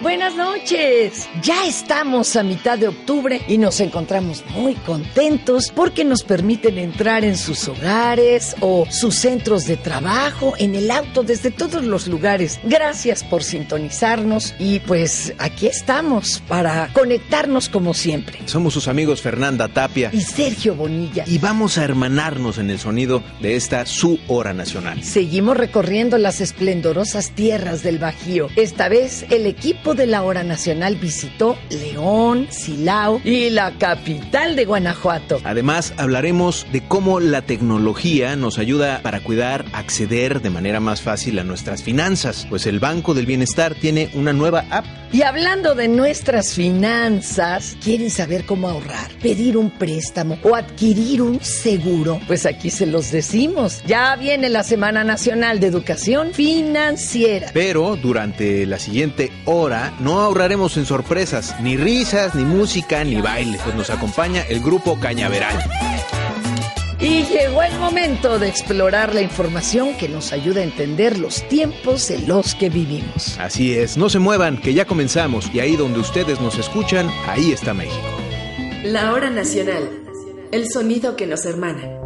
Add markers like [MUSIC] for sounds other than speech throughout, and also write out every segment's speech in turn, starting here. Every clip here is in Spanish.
Buenas noches. Ya estamos a mitad de octubre y nos encontramos muy contentos porque nos permiten entrar en sus hogares o sus centros de trabajo, en el auto, desde todos los lugares. Gracias por sintonizarnos y pues aquí estamos para conectarnos como siempre. Somos sus amigos Fernanda Tapia y Sergio Bonilla. Y vamos a hermanarnos en el sonido de esta su hora nacional. Seguimos recorriendo las esplendorosas tierras del Bajío. Esta vez el equipo de la Hora Nacional visitó León, Silao y la capital de Guanajuato. Además, hablaremos de cómo la tecnología nos ayuda para cuidar, acceder de manera más fácil a nuestras finanzas, pues el Banco del Bienestar tiene una nueva app. Y hablando de nuestras finanzas, ¿quieren saber cómo ahorrar, pedir un préstamo o adquirir un seguro? Pues aquí se los decimos. Ya viene la Semana Nacional de Educación Financiera. Pero durante la siguiente hora, no ahorraremos en sorpresas, ni risas, ni música, ni baile, pues nos acompaña el grupo Cañaveral. Y llegó el momento de explorar la información que nos ayuda a entender los tiempos en los que vivimos. Así es, no se muevan, que ya comenzamos y ahí donde ustedes nos escuchan, ahí está México. La hora nacional, el sonido que nos hermana.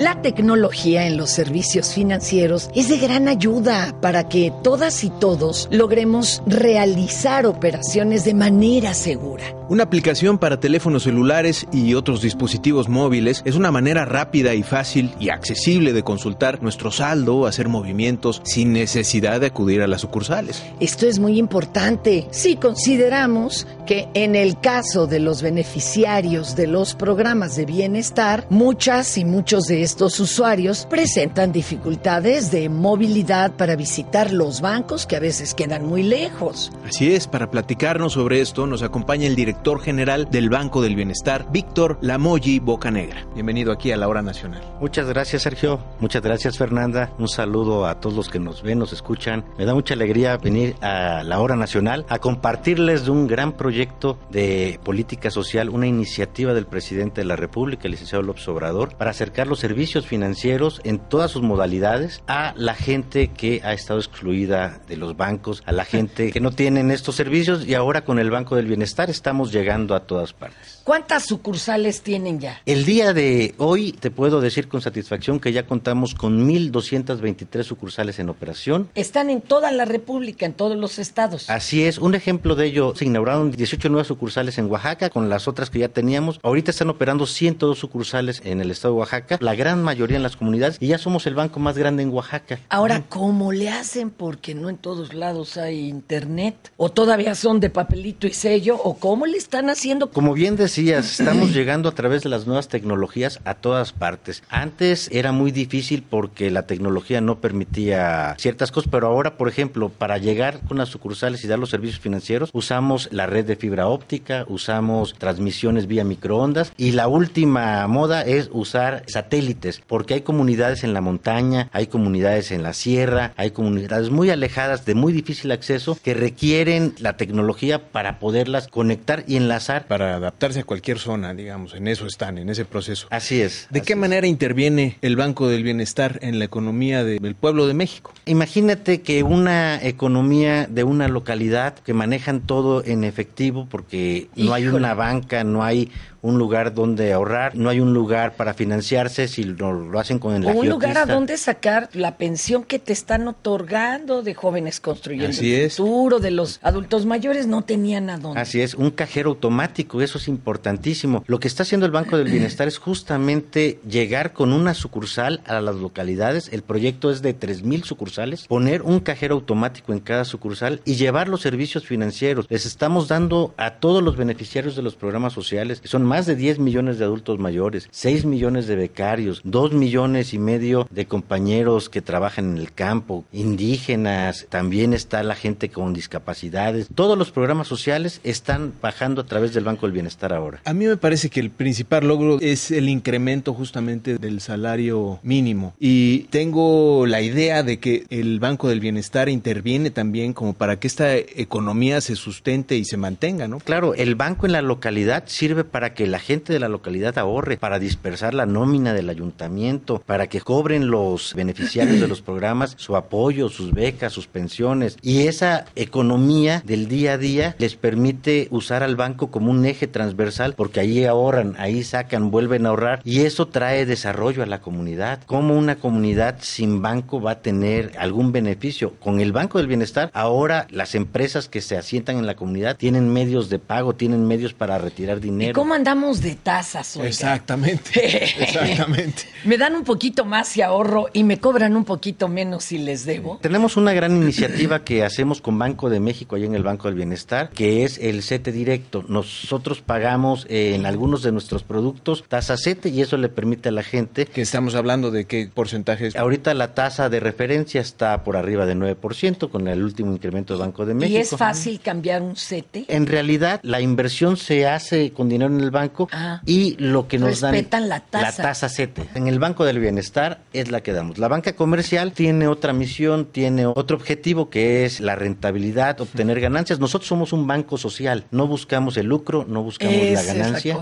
La tecnología en los servicios financieros es de gran ayuda para que todas y todos logremos realizar operaciones de manera segura. Una aplicación para teléfonos celulares y otros dispositivos móviles es una manera rápida y fácil y accesible de consultar nuestro saldo o hacer movimientos sin necesidad de acudir a las sucursales. Esto es muy importante si consideramos que en el caso de los beneficiarios de los programas de bienestar, muchas y muchos de estos usuarios presentan dificultades de movilidad para visitar los bancos que a veces quedan muy lejos. Así es, para platicarnos sobre esto nos acompaña el director general del Banco del Bienestar, Víctor Lamoyi Bocanegra. Bienvenido aquí a la Hora Nacional. Muchas gracias, Sergio. Muchas gracias, Fernanda. Un saludo a todos los que nos ven, nos escuchan. Me da mucha alegría venir a la Hora Nacional a compartirles de un gran proyecto de política social, una iniciativa del presidente de la República, el licenciado López Obrador, para acercar los servicios financieros en todas sus modalidades a la gente que ha estado excluida de los bancos, a la gente que no tienen estos servicios y ahora con el Banco del Bienestar estamos llegando a todas partes. ¿Cuántas sucursales tienen ya? El día de hoy te puedo decir con satisfacción que ya contamos con 1.223 sucursales en operación. Están en toda la República, en todos los estados. Así es, un ejemplo de ello, se inauguraron 18 nuevas sucursales en Oaxaca con las otras que ya teníamos. Ahorita están operando 102 sucursales en el estado de Oaxaca, la gran mayoría en las comunidades y ya somos el banco más grande en Oaxaca. Ahora, ¿cómo le hacen? Porque no en todos lados hay internet o todavía son de papelito y sello o cómo le están haciendo? Como bien decías, [CLEARS THROAT] estamos llegando a través de las nuevas tecnologías a todas partes. Antes era muy difícil porque la tecnología no permitía ciertas cosas, pero ahora, por ejemplo, para llegar con las sucursales y dar los servicios financieros, usamos la red de fibra óptica, usamos transmisiones vía microondas y la última moda es usar satélites, porque hay comunidades en la montaña, hay comunidades en la sierra, hay comunidades muy alejadas de muy difícil acceso que requieren la tecnología para poderlas conectar y enlazar. Para adaptarse a cualquier zona, digamos, en eso están, en ese proceso. Así es. ¿De qué manera interviene el Banco del Bienestar en la economía del pueblo de México? Imagínate que una economía de una localidad que manejan todo en efectivo porque no hay una banca, no hay un lugar donde ahorrar, no hay un lugar para financiarse si lo, lo hacen con el O un lugar a donde sacar la pensión que te están otorgando de jóvenes construyendo Así el es. futuro, de los adultos mayores, no tenían a dónde. Así es, un cajero automático, eso es importantísimo. Lo que está haciendo el Banco del Bienestar es justamente llegar con una sucursal a las localidades. El proyecto es de 3.000 sucursales, poner un cajero automático en cada sucursal y llevar los servicios financieros. Les estamos dando a todos los beneficiarios de los programas sociales, que son más de 10 millones de adultos mayores, 6 millones de becarios, 2 millones y medio de compañeros que trabajan en el campo, indígenas, también está la gente con discapacidades. Todos los programas sociales están bajando a través del Banco del Bienestar ahora. A mí me parece que el principal logro es el incremento justamente del salario mínimo. Y tengo la idea de que el Banco del Bienestar interviene también como para que esta economía se sustente y se mantenga, ¿no? Claro, el banco en la localidad sirve para que que la gente de la localidad ahorre, para dispersar la nómina del ayuntamiento, para que cobren los beneficiarios de los programas su apoyo, sus becas, sus pensiones. Y esa economía del día a día les permite usar al banco como un eje transversal porque ahí ahorran, ahí sacan, vuelven a ahorrar y eso trae desarrollo a la comunidad. ¿Cómo una comunidad sin banco va a tener algún beneficio? Con el Banco del Bienestar, ahora las empresas que se asientan en la comunidad tienen medios de pago, tienen medios para retirar dinero. ¿Y cómo andamos de tasas hoy? Exactamente. [LAUGHS] Exactamente. me dan un poquito más si ahorro y me cobran un poquito menos si les debo. Tenemos una gran iniciativa que hacemos con Banco de México ahí en el Banco del Bienestar, que es el CETE directo. Nosotros pagamos eh, en algunos de nuestros productos tasa CETE y eso le permite a la gente que estamos hablando de qué porcentajes. Ahorita la tasa de referencia está por arriba de 9% con el último incremento del Banco de México. ¿Y es fácil cambiar un CETE? En realidad, la inversión se hace con dinero en el banco Ah. y lo que nos dan Respetan la tasa. la tasa CETE. En el Banco del Bienestar es la que damos. La banca comercial tiene otra misión, tiene otro objetivo que es la rentabilidad, obtener ganancias. Nosotros somos un banco social, no buscamos el lucro, no buscamos Esa la es la ganancia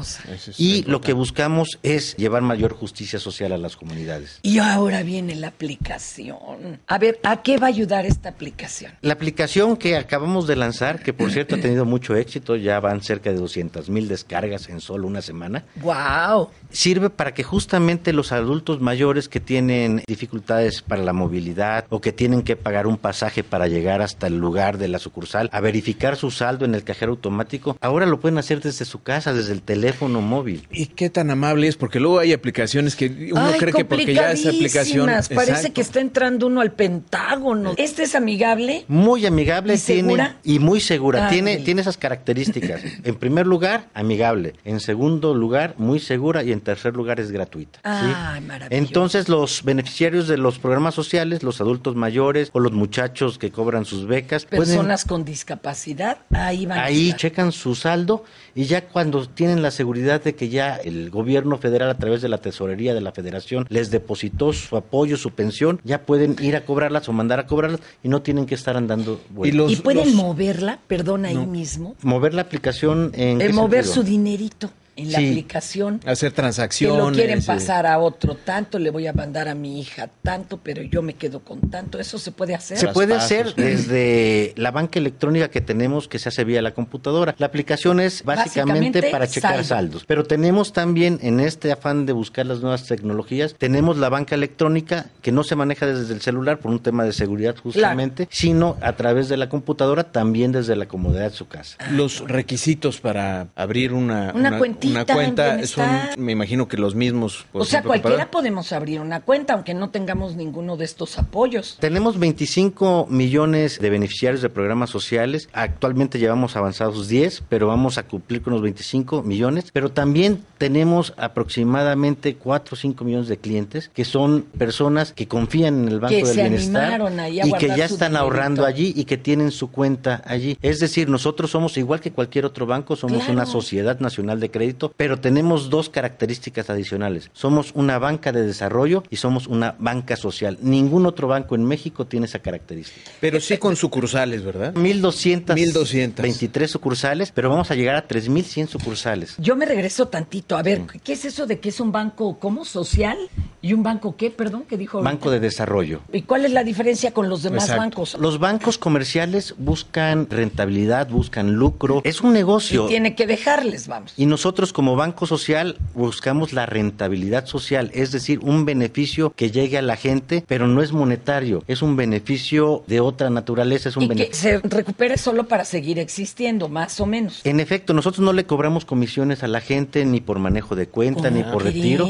y lo que buscamos es llevar mayor justicia social a las comunidades. Y ahora viene la aplicación. A ver, ¿a qué va a ayudar esta aplicación? La aplicación que acabamos de lanzar, que por cierto ha tenido mucho éxito, ya van cerca de 200 mil descargas en solo una semana, ¡Wow! sirve para que justamente los adultos mayores que tienen dificultades para la movilidad o que tienen que pagar un pasaje para llegar hasta el lugar de la sucursal a verificar su saldo en el cajero automático, ahora lo pueden hacer desde su casa, desde el teléfono móvil. ¿Y qué tan amable es? Porque luego hay aplicaciones que uno Ay, cree que porque ya esa aplicación. Parece Exacto. que está entrando uno al Pentágono. ¿Este es amigable? Muy amigable ¿Y tiene segura? y muy segura. Tiene tiene esas características. [LAUGHS] En primer lugar, amigable. En segundo lugar, muy segura y en tercer lugar es gratuita. ¿sí? Ay, maravilloso. Entonces, los beneficiarios de los programas sociales, los adultos mayores o los muchachos que cobran sus becas, pueden Personas con discapacidad, ahí van. a ahí estar. checan su saldo y ya cuando tienen la seguridad de que ya el gobierno federal a través de la tesorería de la federación les depositó su apoyo, su pensión, ya pueden ir a cobrarlas o mandar a cobrarlas y no tienen que estar andando los- ¿Y pueden los- moverla, perdón, ahí mismo? mover la aplicación en El mover sentido? su dinerito en la Sí. aplicación. Hacer Que transacciones. lo quieren eh, pasar a otro tanto, le voy a mandar a mi hija tanto, pero yo me quedo con tanto. ¿Eso se puede hacer? Se puede hacer desde la banca electrónica que tenemos que se hace vía la computadora. La aplicación es básicamente, Básicamente, para checar saldo. saldos. Pero tenemos también en este afán de buscar las nuevas tecnologías, tenemos la banca electrónica que no se maneja desde el celular por un tema de seguridad justamente, sino a través de la computadora también desde la comodidad de su casa. Los requisitos para abrir una, Una cuentita una cuenta en son, me imagino que los mismos. por o sea, cualquiera para- podemos abrir una cuenta, aunque no tengamos ninguno de estos apoyos. Tenemos 25 millones de beneficiarios de programas sociales. Actualmente llevamos avanzados 10, pero vamos a cumplir con los 25 millones. Pero también tenemos aproximadamente 4 o 5 millones de clientes que son personas que confían en el Banco Que del se Bienestar animaron ahí a y que ya están dinerito. ahorrando allí y que tienen su cuenta allí. Es decir, nosotros somos igual que cualquier otro banco, somos Claro. una sociedad nacional de crédito, pero tenemos dos características adicionales. Somos una banca de desarrollo y somos una banca social. Ningún otro banco en México tiene esa característica. Pero sí con sucursales, ¿verdad? 1200 1200. 23 sucursales, pero vamos a llegar a 3100 sucursales. Yo me regreso tantito. A ver, ¿qué es eso de que es un banco, ¿cómo? ¿Social? ¿Y un banco qué? Perdón, ¿qué dijo? ahorita? Banco de desarrollo. ¿Y cuál es la diferencia con los demás Exacto. bancos? Los bancos comerciales buscan rentabilidad, buscan lucro. Es un negocio. Y tiene que dejarles, vamos. Y nosotros como Banco Social buscamos la rentabilidad social, es decir, un beneficio que llegue a la gente, pero no es monetario, es un beneficio de otra naturaleza, es un Y que beneficio... se recupere solo para seguir existiendo, más o menos. En efecto, nosotros no le cobramos comisiones a la gente ni por manejo de cuenta ni ¿Cómo por retiro.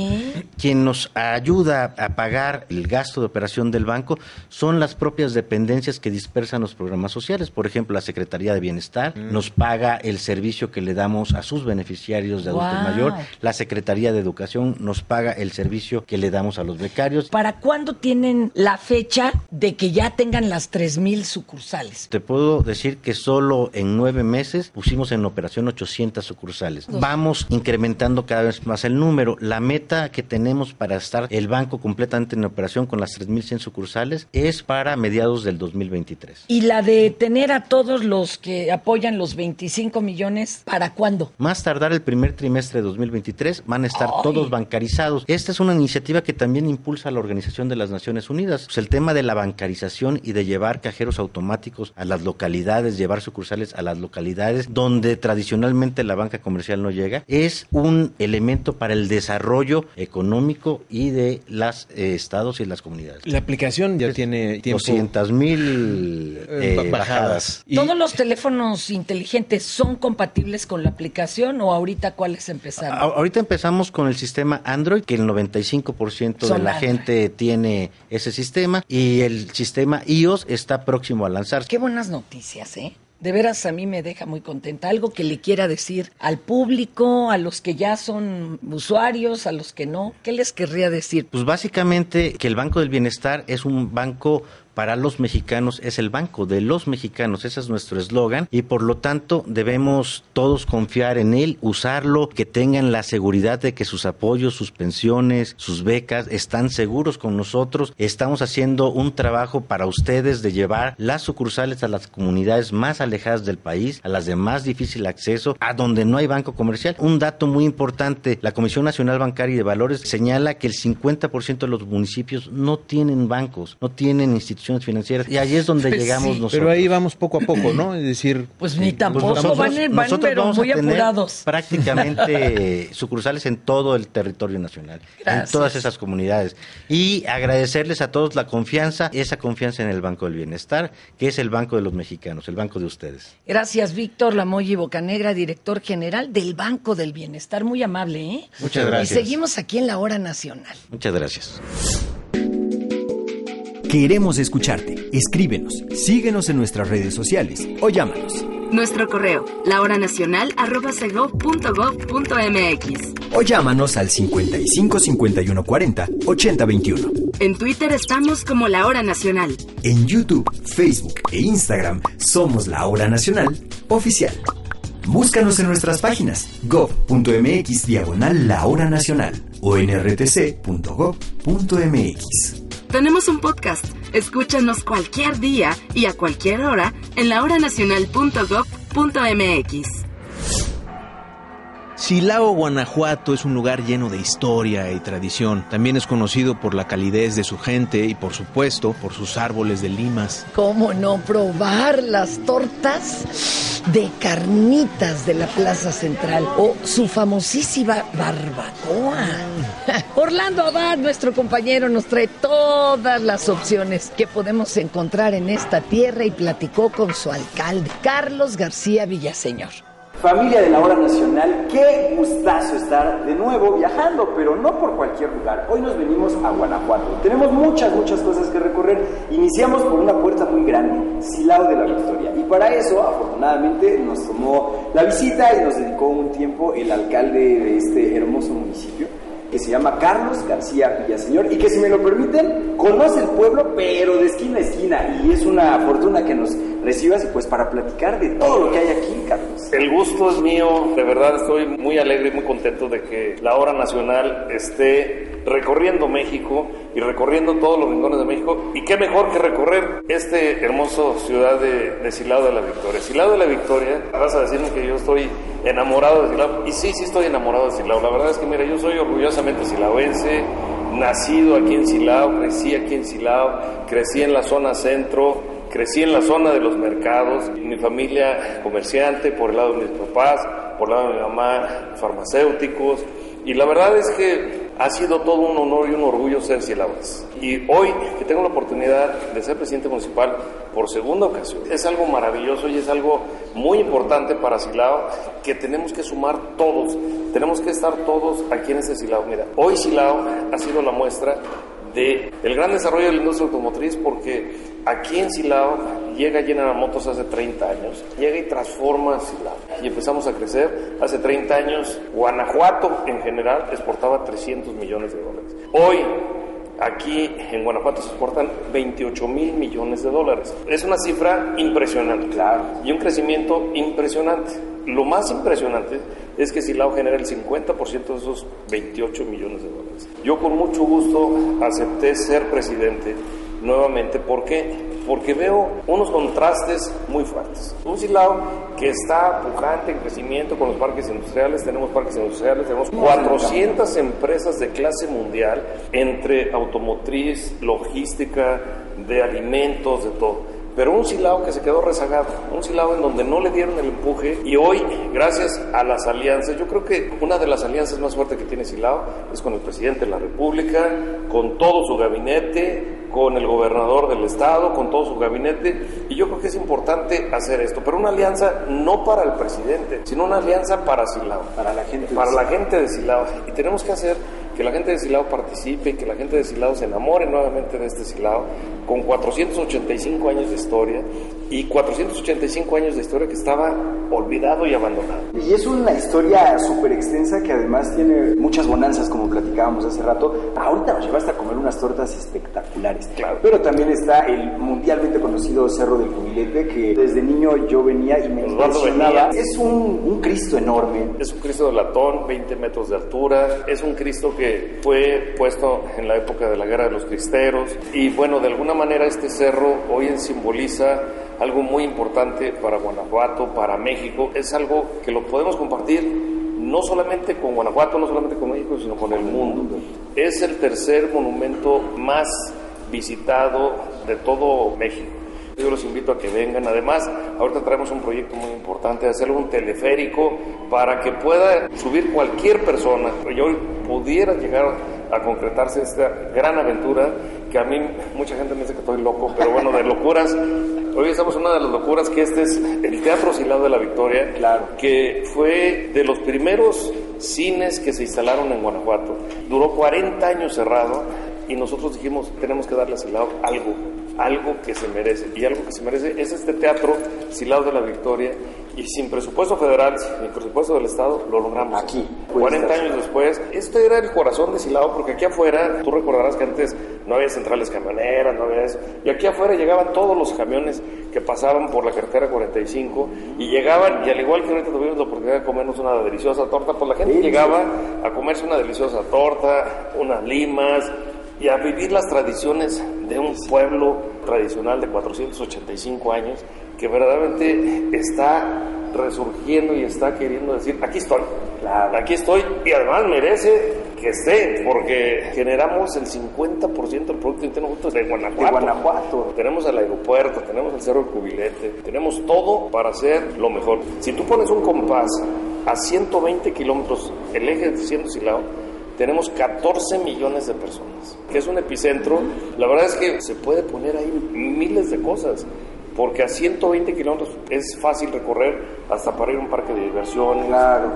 Quien nos ayuda a pagar el gasto de operación del banco son las propias dependencias que dispersan los programas sociales. Por ejemplo, la Secretaría de Bienestar nos paga el servicio que le damos a sus beneficiarios de adultos Guau. mayor. La Secretaría de Educación nos paga el servicio que le damos a los becarios. ¿Para cuándo tienen la fecha de que ya tengan las 3.000 sucursales? Te puedo decir que solo en nueve meses pusimos en operación 800 sucursales. Vamos incrementando cada vez más el número. La meta que tenemos para estar el banco completamente en operación con las 3.100 sucursales es para mediados del 2023. Y la de tener a todos los que apoyan los 25 millones, ¿para cuándo? Más tardar el primer trimestre de 2023 van a estar todos bancarizados. Esta es una iniciativa que también impulsa la Organización de las Naciones Unidas. Pues el tema de la bancarización y de llevar cajeros automáticos a las localidades, llevar sucursales a las localidades donde tradicionalmente la banca comercial no llega, es un elemento para el desarrollo económico y de los eh, estados y las comunidades. La aplicación ya tiene tiempo. 200 mil Eh, eh, bajadas. Y- ¿Todos los teléfonos inteligentes son compatibles con la aplicación o ahorita cuáles empezaron? A- Ahorita empezamos con el sistema Android, que el 95% de Son la Android. gente tiene ese sistema y el sistema iOS está próximo a lanzarse. Qué buenas noticias, ¿eh? De veras a mí me deja muy contenta. Algo que le quiera decir al público, a los que ya son usuarios, a los que no. ¿Qué les querría decir? Pues básicamente que el Banco del Bienestar es un banco para los mexicanos, es el banco de los mexicanos, ese es nuestro eslogan y por lo tanto debemos todos confiar en él, usarlo, que tengan la seguridad de que sus apoyos, sus pensiones, sus becas están seguros con nosotros. Estamos haciendo un trabajo para ustedes de llevar las sucursales a las comunidades más alejadas del país, a las de más difícil acceso, a donde no hay banco comercial. Un dato muy importante, la Comisión Nacional Bancaria y de Valores señala que el 50% de los municipios no tienen bancos, no tienen instituciones financieras y ahí es [LAUGHS] donde Pues llegamos sí. nosotros. Pero ahí vamos poco a poco, ¿no? Es decir, [CLEARS THROAT] Pues ni eh, tampoco nosotros- van, van nosotros pero vamos a muy tener apurados. [LAUGHS] prácticamente sucursales en todo el territorio nacional, Gracias. en todas esas comunidades. Y agradecerles a todos la confianza, esa confianza en el Banco del Bienestar, que es el banco de los mexicanos, el banco de ustedes. Gracias, Víctor Lamoyi Bocanegra, director general del Banco del Bienestar. Muy amable, ¿eh? Muchas gracias. Y seguimos aquí en la hora nacional. Muchas gracias. Queremos escucharte. Escríbenos, síguenos en nuestras redes sociales o llámanos. Nuestro correo, lahoranacional.gov.gov.mx. O llámanos al 55 51 40 80 21. En Twitter estamos como La Hora Nacional. En YouTube, Facebook e Instagram somos La Hora Nacional Oficial. Búscanos en nuestras páginas gov.mx diagonal La Hora Nacional o en rtc.gov.mx. Tenemos un podcast. Escúchanos cualquier día y a cualquier hora en lahoranacional.gov.mx. Silao, Guanajuato es un lugar lleno de historia y tradición. También es conocido por la calidez de su gente y por supuesto por sus árboles de limas. ¿Cómo no probar las tortas de carnitas de la Plaza Central o su famosísima barbacoa? [LAUGHS] Orlando Abad, nuestro compañero, nos trae todas las opciones que podemos encontrar en esta tierra y platicó con su alcalde, Carlos García Villaseñor. Familia de la Hora Nacional, qué gustazo estar de nuevo viajando, pero no por cualquier lugar. Hoy nos venimos a Guanajuato. Tenemos muchas, muchas cosas que recorrer. Iniciamos por una puerta muy grande, Silao de la Victoria. Y para eso, afortunadamente, nos tomó la visita y nos dedicó un tiempo el alcalde de este hermoso municipio que se llama Carlos García Villaseñor y que si me lo permiten, conoce el pueblo pero de esquina a esquina y es una fortuna que nos recibas pues para platicar de todo lo que hay aquí, Carlos. El gusto es mío, de verdad estoy muy alegre y muy contento de que la hora nacional esté recorriendo México y recorriendo todos los rincones de México. Y qué mejor que recorrer este hermoso ciudad de, de Silao de la Victoria. Silao de la Victoria, vas a decirme que yo estoy enamorado de Silao. Y sí, sí estoy enamorado de Silao. La verdad es que, mira, yo soy orgullosamente nacido aquí en Silao, crecí aquí en Silao, crecí en la zona centro, crecí en la zona de los mercados, mi familia comerciante, por el lado de mis papás, por el lado de mi mamá, farmacéuticos, y la verdad es que ha sido todo un honor y un orgullo ser silauense. Y hoy que tengo la oportunidad de ser presidente municipal por segunda ocasión, es algo maravilloso y es algo muy importante para Silao que tenemos que sumar todos, tenemos que estar todos aquí en este Silao. Mira, hoy Silao ha sido la muestra de el gran desarrollo de la industria automotriz porque aquí en Silao llega General Motors hace 30 años, llega y transforma Silao y empezamos a crecer. Hace 30 años Guanajuato en general exportaba 300 millones de dólares. Hoy Aquí en Guanajuato se exportan 28 mil millones de dólares. Es una cifra impresionante. Claro. Y un crecimiento impresionante. Lo más impresionante es que Silao genera el 50% de esos 28 millones de dólares. Yo con mucho gusto acepté ser presidente nuevamente. ¿Por qué? Porque veo unos contrastes muy fuertes. Un Silao que está pujante en crecimiento con los parques industriales, tenemos parques industriales, tenemos 400 empresas de clase mundial entre automotriz, logística, de alimentos, de todo pero un Silao que se quedó rezagado, un Silao en donde no le dieron el empuje y hoy, gracias a las alianzas, yo creo que una de las alianzas más fuertes que tiene Silao es con el presidente de la República, con todo su gabinete, con el gobernador del estado, con todo su gabinete, y yo creo que es importante hacer esto, pero una alianza no para el presidente, sino una alianza para Silao, Para la gente. para la gente de Silao, y tenemos que hacer que la gente de Silao participe, que la gente de Silao se enamore nuevamente de este Silao, con 485 años de historia y 485 años de historia que estaba olvidado y abandonado. Y es una historia súper extensa que además tiene muchas bonanzas, como platicábamos hace rato. Ahorita nos llevaste a comer unas tortas espectaculares. Claro. Pero también está el mundialmente conocido Cerro del Cubilete, que desde niño yo venía y me impresionaba. Es un, un Cristo enorme. Es un Cristo de latón, 20 metros de altura. Es un Cristo que fue puesto en la época de la Guerra de los Cristeros. Y bueno, de alguna manera este cerro hoy en simboliza algo muy importante para Guanajuato, para México. Es algo que lo podemos compartir no solamente con Guanajuato, no solamente con México, sino con el mundo. Es el tercer monumento más visitado de todo México. Yo los invito a que vengan. Además, ahorita traemos un proyecto muy importante, hacer un teleférico para que pueda subir cualquier persona. Y hoy pudiera llegar a concretarse esta gran aventura que a mí mucha gente me dice que estoy loco, pero bueno, de locuras. Hoy estamos en una de las locuras que este es el Teatro Silao de la Victoria, Claro. que fue de los primeros cines que se instalaron en Guanajuato. Duró 40 años cerrado y nosotros dijimos, tenemos que darle a Silao algo, algo que se merece. Y algo que se merece es este teatro Silao de la Victoria. Y sin presupuesto federal, sin presupuesto del Estado, lo logramos. Aquí. 40 años después, este era el corazón de Silao, porque aquí afuera, tú recordarás que antes no había centrales camioneras, no había eso. Y aquí afuera llegaban todos los camiones que pasaban por la carretera 45 y llegaban, y al igual que ahorita tuvimos la oportunidad de comernos una deliciosa torta, pues la gente llegaba a comerse una deliciosa torta, unas limas, y a vivir las tradiciones de un pueblo tradicional de 485 años que verdaderamente está resurgiendo y está queriendo decir, aquí estoy, aquí estoy y además merece que esté porque generamos el 50% del Producto Interno Bruto de Guanajuato. De Guanajuato. Tenemos el aeropuerto, tenemos el Cerro del Cubilete, tenemos todo para hacer lo mejor. Si tú pones un compás a 120 kilómetros, el eje de 100 Silao, tenemos 14 millones de personas, que es un epicentro. La verdad es que se puede poner ahí miles de cosas, porque a 120 kilómetros es fácil recorrer hasta para ir a un parque de diversiones, Claro.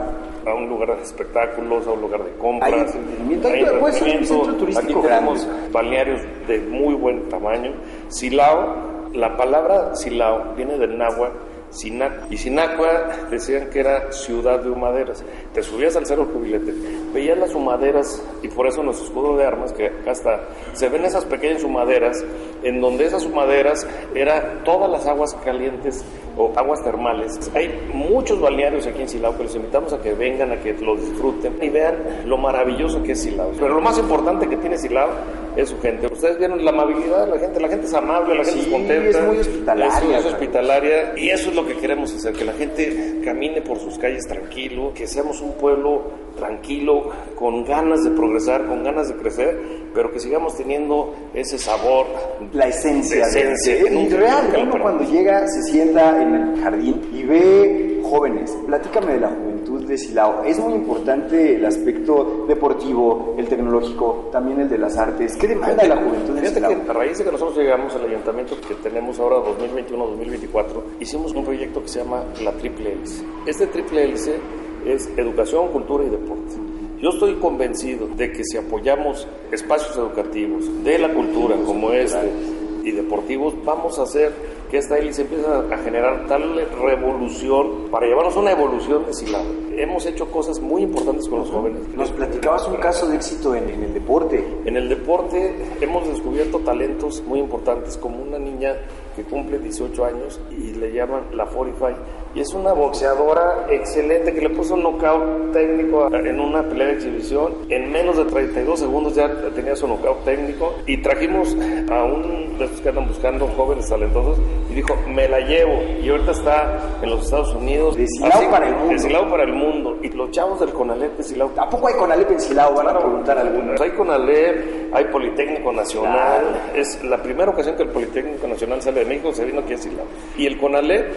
a un lugar de espectáculos, a un lugar de compras. Hay entretenimiento, hay entretenimiento. turístico Aquí tenemos grande. balnearios de muy buen tamaño. Silao, la palabra Silao viene del náhuatl Sinac. Y Sinacua [LAUGHS] decían que era ciudad de humaderas. Te subías al cerro Cubilete, veías las humaderas y por eso nuestro escudo de armas, que acá está, se ven esas pequeñas humaderas, en donde esas humaderas eran todas las aguas calientes o aguas termales. Hay muchos balnearios aquí en Silao que los invitamos a que vengan, a que lo disfruten y vean lo maravilloso que es Silao. Pero lo más importante que tiene Silao es su gente. Ustedes vieron la amabilidad, la gente, la gente es amable, la gente Sí, es contenta. es muy hospitalaria, Es, es hospitalaria y eso es lo que queremos hacer, que la gente camine por sus calles tranquilo, que seamos un pueblo tranquilo, con ganas de progresar, con ganas de crecer, pero que sigamos teniendo ese sabor. La esencia. La esencia, de- que nunca- real, uno cuando llega se sienta en el jardín y ve jóvenes. Platícame de la juventud de Silao. Es muy importante el aspecto deportivo, el tecnológico, también el de las artes. ¿Qué demanda la juventud de Silao? que a raíz de que nosotros llegamos al ayuntamiento que tenemos ahora 2021-2024, hicimos un proyecto que se llama la Triple Hélice. Este Triple Hélice es educación, cultura y deporte. Yo estoy convencido de que si apoyamos espacios educativos de la cultura como este y deportivos, vamos a hacer que esta hélice empieza a generar tal revolución para llevarnos a una evolución de Silao. Hemos hecho cosas muy importantes con los jóvenes. Nos platicabas un caso de éxito en, en el deporte. En el deporte hemos descubierto talentos muy importantes, como una niña que cumple 18 años y le llaman la 45 y es una boxeadora excelente que le puso un knockout técnico en una pelea de exhibición. En menos de 32 segundos ya tenía su knockout técnico y trajimos a un de estos que andan buscando jóvenes talentosos y dijo, me la llevo. Y ahorita está en los Estados Unidos. De Silao para el mundo. De Silao para el mundo. Y los chavos del Conalep de Silao. ¿A poco hay Conalep en Silao? Van a preguntar algunos. Hay Conalep, hay Politécnico Nacional. Es la primera ocasión que el Politécnico Nacional sale de México, se vino aquí a Silao. Y el Conalep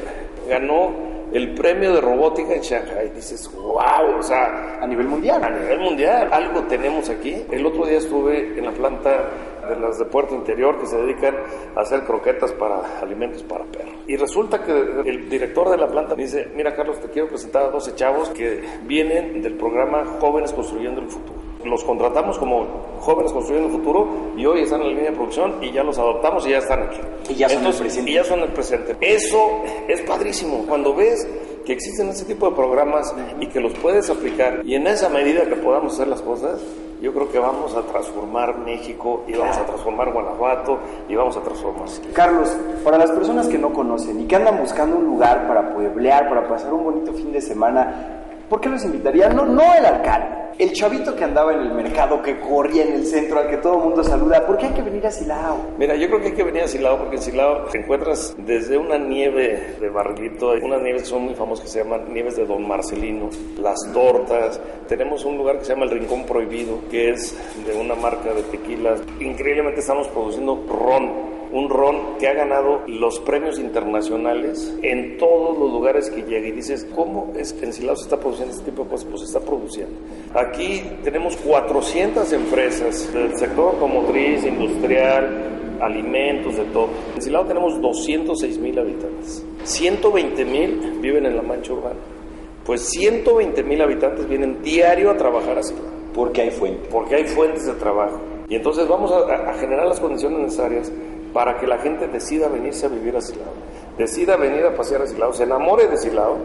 ganó el premio de robótica en Shanghai. Dices, wow, o sea, a nivel mundial. A nivel mundial, algo tenemos aquí. El otro día estuve en la planta de las de Puerto Interior que se dedican a hacer croquetas para alimentos para perros. Y resulta que el director de la planta me dice, mira Carlos, te quiero presentar a 12 chavos que vienen del programa Jóvenes Construyendo el Futuro. Los contratamos como jóvenes construyendo el futuro y hoy están en la línea de producción y ya los adoptamos y ya están aquí. Y ya son Entonces, el presente. Y ya son el presente. Eso es padrísimo. Cuando ves que existen ese tipo de programas y que los puedes aplicar y en esa medida que podamos hacer las cosas, yo creo que vamos a transformar México y vamos a transformar Guanajuato y vamos a transformar. Carlos, para las personas que no conocen y que andan buscando un lugar para pueblear, para pasar un bonito fin de semana, ¿por qué los invitaría? No, no el alcalde, el chavito que andaba en el mercado, que corría en el centro, al que todo el mundo saluda. ¿Por qué hay que venir a Silao? Mira, yo creo que hay que venir a Silao porque en Silao te encuentras desde una nieve de barrilito, unas nieves que son muy famosas que se llaman nieves de Don Marcelino, las tortas, tenemos un lugar que se llama el Rincón Prohibido, que es de una marca de tequilas. Increíblemente estamos produciendo ron, un ron que ha ganado los premios internacionales en todos los lugares que llega y dices, ¿cómo es que en Silao se está produciendo este tipo de cosas? Pues está produciendo. Aquí tenemos 400 empresas del sector automotriz, industrial, alimentos, de todo. En Silao tenemos 206 mil habitantes. 120 mil viven en la mancha urbana. Pues 120 mil habitantes vienen diario a trabajar a Silao. Porque hay fuente. Porque hay fuentes de trabajo. Y entonces vamos a, a generar las condiciones necesarias para que la gente decida venirse a vivir a Silao, decida venir a pasear a Silao, se enamore de Silao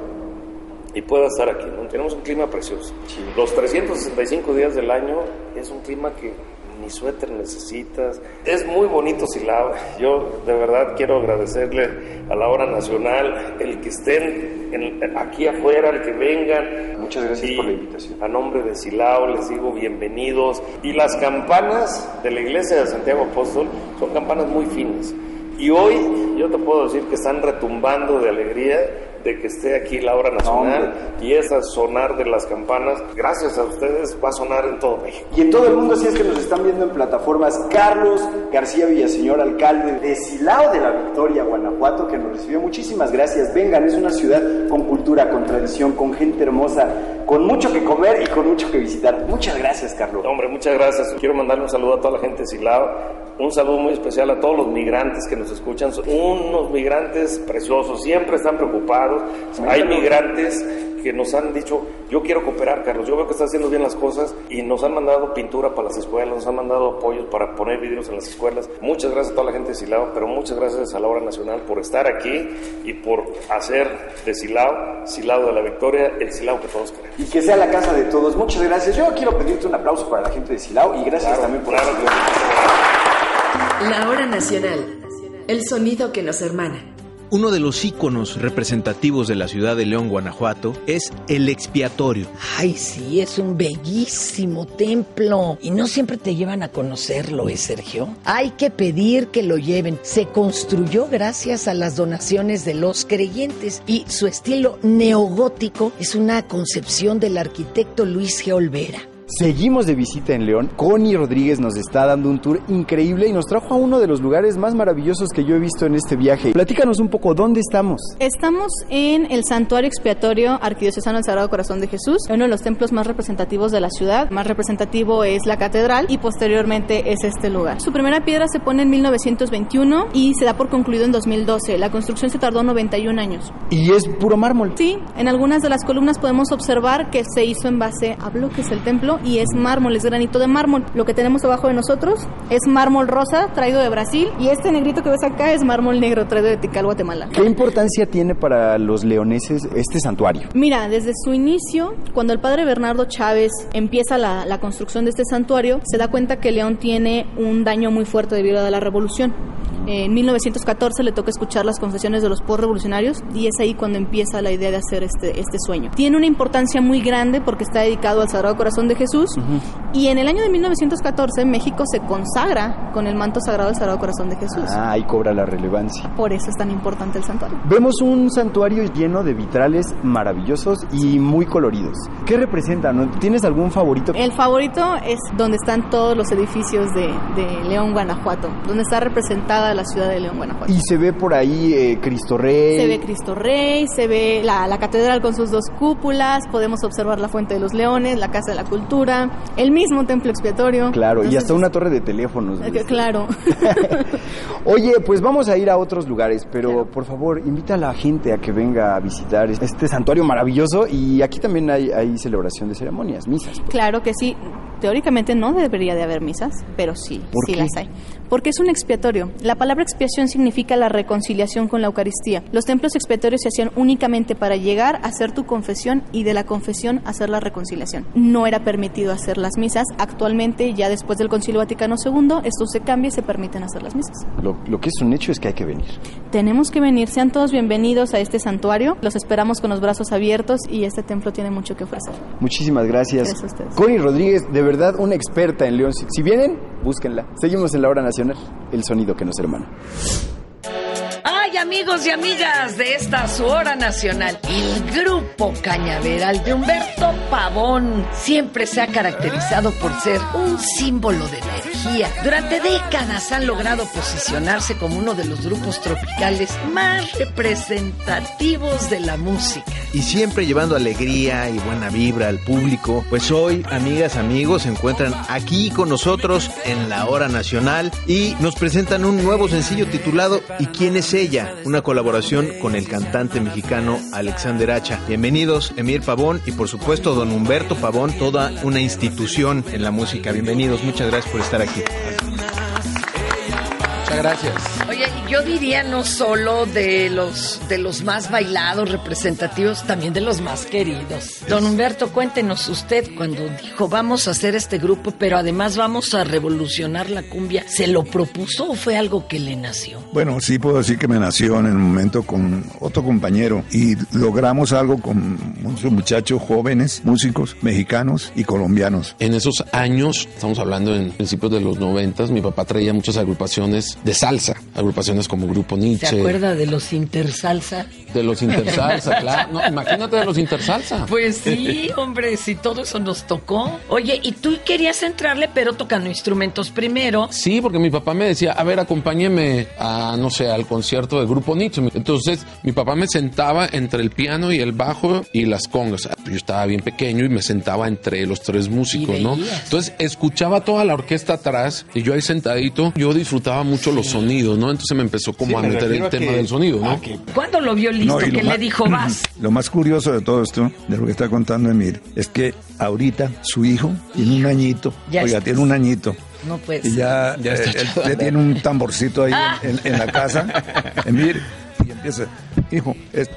y pueda estar aquí. ¿no? Tenemos un clima precioso. Los 365 días del año es un clima que ni suéter necesitas. Es muy bonito Silao. Yo de verdad quiero agradecerle a la hora nacional el que estén en- aquí afuera, el que vengan. Muchas gracias por la invitación. A nombre de Silao les digo bienvenidos. Y las campanas de la iglesia de Santiago Apóstol son campanas muy finas. Y hoy yo te puedo decir que están retumbando de alegría de que esté aquí la hora nacional y ese sonar de las campanas, gracias a ustedes, va a sonar en todo México. Y en todo el mundo, si es que nos están viendo en plataformas, Carlos García Villaseñor, alcalde de Silao de la Victoria, Guanajuato, que nos recibió. Muchísimas gracias. Vengan, es una ciudad con cultura, con tradición, con gente hermosa, con mucho que comer y con mucho que visitar. Muchas gracias, Carlos. Hombre, muchas gracias. Quiero mandarle un saludo a toda la gente de Silao, un saludo muy especial a todos los migrantes que nos escuchan. Unos migrantes preciosos, siempre están preocupados. Hay migrantes que nos han dicho, yo quiero cooperar, Carlos, yo veo que estás haciendo bien las cosas y nos han mandado pintura para las escuelas, nos han mandado apoyos para poner vidrios en las escuelas. Muchas gracias a toda la gente de Silao, pero muchas gracias a la Hora Nacional por estar aquí y por hacer de Silao, Silao de la Victoria, el Silao que todos queremos. Y que sea la casa de todos. Muchas gracias. Yo quiero pedirte un aplauso para la gente de Silao y gracias Claro, también por claro. La hora nacional. El sonido que nos hermana. Uno de los íconos representativos de la ciudad de León, Guanajuato, es el expiatorio. Ay, sí, es un bellísimo templo. Y no siempre te llevan a conocerlo, ¿eh, Sergio? Hay que pedir que lo lleven. Se construyó gracias a las donaciones de los creyentes y su estilo neogótico es una concepción del arquitecto Luis G. Olvera. Seguimos de visita en León. Connie Rodríguez nos está dando un tour increíble y nos trajo a uno de los lugares más maravillosos que yo he visto en este viaje. Platícanos un poco, ¿dónde estamos? Estamos en el Santuario Expiatorio Arquidiocesano del Sagrado Corazón de Jesús, uno de los templos más representativos de la ciudad. Más representativo es la catedral y posteriormente es este lugar. Su primera piedra se pone en 1921 y se da por concluido en 2012. La construcción se tardó 91 años. Y es puro mármol. Sí, en algunas de las columnas podemos observar que se hizo en base a bloques el templo y es mármol, es granito de mármol. Lo que tenemos abajo de nosotros es mármol rosa traído de Brasil y este negrito que ves acá es mármol negro traído de Tikal, Guatemala. ¿Qué importancia tiene para los leoneses este santuario? Mira, desde su inicio, cuando el padre Bernardo Chávez empieza la, la construcción de este santuario, se da cuenta que León tiene un daño muy fuerte debido a la revolución. En 1914 le toca escuchar las confesiones de los revolucionarios y es ahí cuando empieza la idea de hacer este, este sueño. Tiene una importancia muy grande porque está dedicado al Sagrado Corazón de Jesús y en el año de 1914 México se consagra con el manto sagrado del Sagrado Corazón de Jesús. Ah, ahí cobra la relevancia. Por eso es tan importante el santuario. Vemos un santuario lleno de vitrales maravillosos y muy coloridos. ¿Qué representa? ¿No? ¿Tienes algún favorito? El favorito es donde están todos los edificios de, de León, Guanajuato, donde está representada la ciudad de León, Guanajuato. Y se ve por ahí eh, Cristo Rey. Se ve Cristo Rey, se ve la, la, catedral con sus dos cúpulas, podemos observar la Fuente de los Leones, la Casa de la Cultura, el mismo templo expiatorio. Claro, Entonces, y hasta una torre de teléfonos. Eh, claro. [LAUGHS] Oye, pues vamos a ir a otros lugares, pero claro. por favor, invita a la gente a que venga a visitar este santuario maravilloso y aquí también hay, hay celebración de ceremonias, misas. Pues. Claro que sí. Teóricamente no debería de haber misas, pero sí, sí qué? las hay. Porque es un expiatorio. La palabra expiación significa la reconciliación con la Eucaristía. Los templos expiatorios se hacían únicamente para llegar a hacer tu confesión y de la confesión hacer la reconciliación. No era permitido hacer las misas. Actualmente, ya después del Concilio Vaticano II, esto se cambia y se permiten hacer las misas. Lo, lo, que es un hecho es que hay que venir. Tenemos que venir. Sean todos bienvenidos a este santuario. Los esperamos con los brazos abiertos y este templo tiene mucho que ofrecer. Muchísimas gracias. Gracias a ustedes. Connie Rodríguez, de verdad una experta en León. Si, si vienen, búsquenla. Seguimos en la hora nacional. El sonido que nos hermana humano. Ah, Amigos y amigas de esta su hora nacional, el grupo Cañaveral de Humberto Pavón siempre se ha caracterizado por ser un símbolo de energía. Durante décadas han logrado posicionarse como uno de los grupos tropicales más representativos de la música. Y siempre llevando alegría y buena vibra al público. Pues hoy, amigas, amigos, se encuentran aquí con nosotros en la hora nacional y nos presentan un nuevo sencillo titulado ¿Y quién es ella? Una colaboración con el cantante mexicano Alexander Hacha. Bienvenidos, Emir Pavón y por supuesto don Humberto Pavón, toda una institución en la música. Bienvenidos, muchas gracias por estar aquí. Muchas gracias. Yo diría no solo de los de los más bailados, representativos, también de los más queridos. Don Humberto, cuéntenos usted cuando dijo vamos a hacer este grupo, pero además vamos a revolucionar la cumbia, ¿se lo propuso o fue algo que le nació? Bueno, sí puedo decir que me nació en el momento con otro compañero y logramos algo con muchos muchachos jóvenes, músicos mexicanos y colombianos. En esos años, estamos hablando en principios de los noventas, mi papá traía muchas agrupaciones de salsa, agrupaciones como Grupo Nietzsche. ¿Se acuerda de los Intersalsa? De los Intersalsa, claro. No, imagínate de los Intersalsa. Pues sí, hombre, si todo eso nos tocó. Oye, y tú querías entrarle, pero tocando instrumentos primero. Sí, porque mi papá me decía, a ver, acompáñeme a, no sé, al concierto del Grupo Nietzsche. Entonces, mi papá me sentaba entre el piano y el bajo y las congas. Yo estaba bien pequeño y me sentaba entre los tres músicos, ¿no? Entonces, escuchaba toda la orquesta atrás y yo ahí sentadito, yo disfrutaba mucho los sonidos, ¿no? Entonces me empezó como Sí, a me meter el tema que- del sonido, ¿no? que- ¿Cuándo lo vio listo? No, que le más- dijo [CLEARS THROAT] vas? Lo más curioso de todo esto, de lo que está contando Emir, es que ahorita su hijo tiene un añito. Ya Oiga, está. tiene un añito. No puede Y ser. ya, Ya está eh, él, tiene un tamborcito ahí Ah. en, en la casa. [LAUGHS] Emir, y empieza, hijo, es-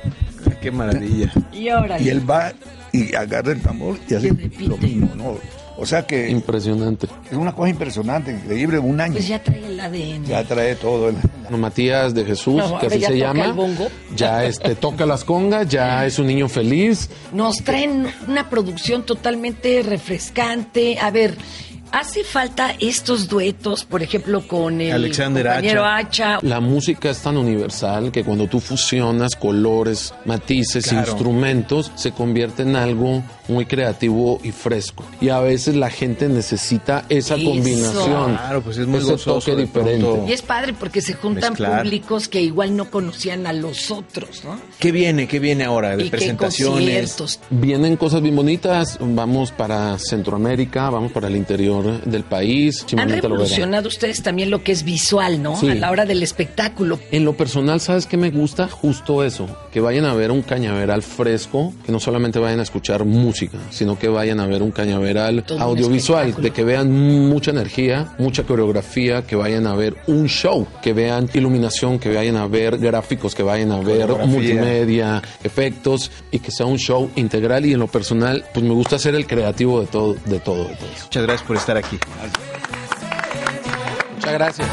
Qué maravilla. Y ahora. y él va y agarra el tambor y hace lo mismo, ¿no? O sea que Impresionante. es una cosa impresionante, increíble, un año. Pues ya trae el ADN. Ya trae todo. el- No, Matías de Jesús, No, que así ya se toca llama, el bongo. ya este toca las congas, ya es un niño feliz. Nos traen una producción totalmente refrescante. A ver, hace falta estos duetos, por ejemplo, con el Alexander compañero Hacha. La música es tan universal que cuando tú fusionas colores, matices, Claro. instrumentos, se convierte en algo muy creativo y fresco. Y a veces la gente necesita esa Eso. combinación, Claro, pues es muy ese gozoso toque diferente. pronto. Y es padre porque se juntan Mezclar. públicos que igual no conocían a los otros, ¿no? ¿Qué viene? ¿Qué viene ahora? De Y qué presentaciones. conciertos. Vienen cosas bien bonitas, vamos para Centroamérica, vamos para el interior del país. Han revolucionado ustedes también lo que es visual, ¿no? Sí. A la hora del espectáculo. En lo personal, ¿sabes qué me gusta? Justo eso. que vayan a ver un cañaveral fresco, que no solamente vayan a escuchar música, sino que vayan a ver un cañaveral Todo audiovisual, de que vean mucha energía, mucha coreografía, que vayan a ver un show, que vean iluminación, que vayan a ver gráficos, que vayan a ver multimedia, efectos y que sea un show integral y en lo personal, pues me gusta ser el creativo de todo, de todo, de todo. Muchas gracias por estar aquí. Muchas gracias.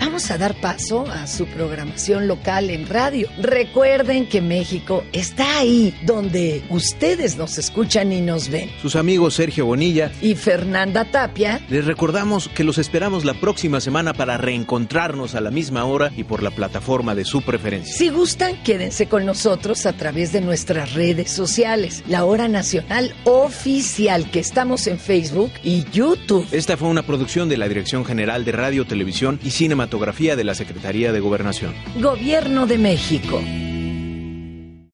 Vamos a dar paso a su programación local en radio. Recuerden que México está ahí, donde ustedes nos escuchan y nos ven. Sus amigos Sergio Bonilla, Y Fernanda Tapia, les recordamos que los esperamos la próxima semana para reencontrarnos a la misma hora y por la plataforma de su preferencia. si gustan, quédense con nosotros a través de nuestras redes sociales. La Hora Nacional Oficial, que estamos en Facebook y YouTube. Esta fue una producción de la Dirección General de Radio, Televisión y Cinematografía de la Secretaría de Gobernación. Gobierno de México.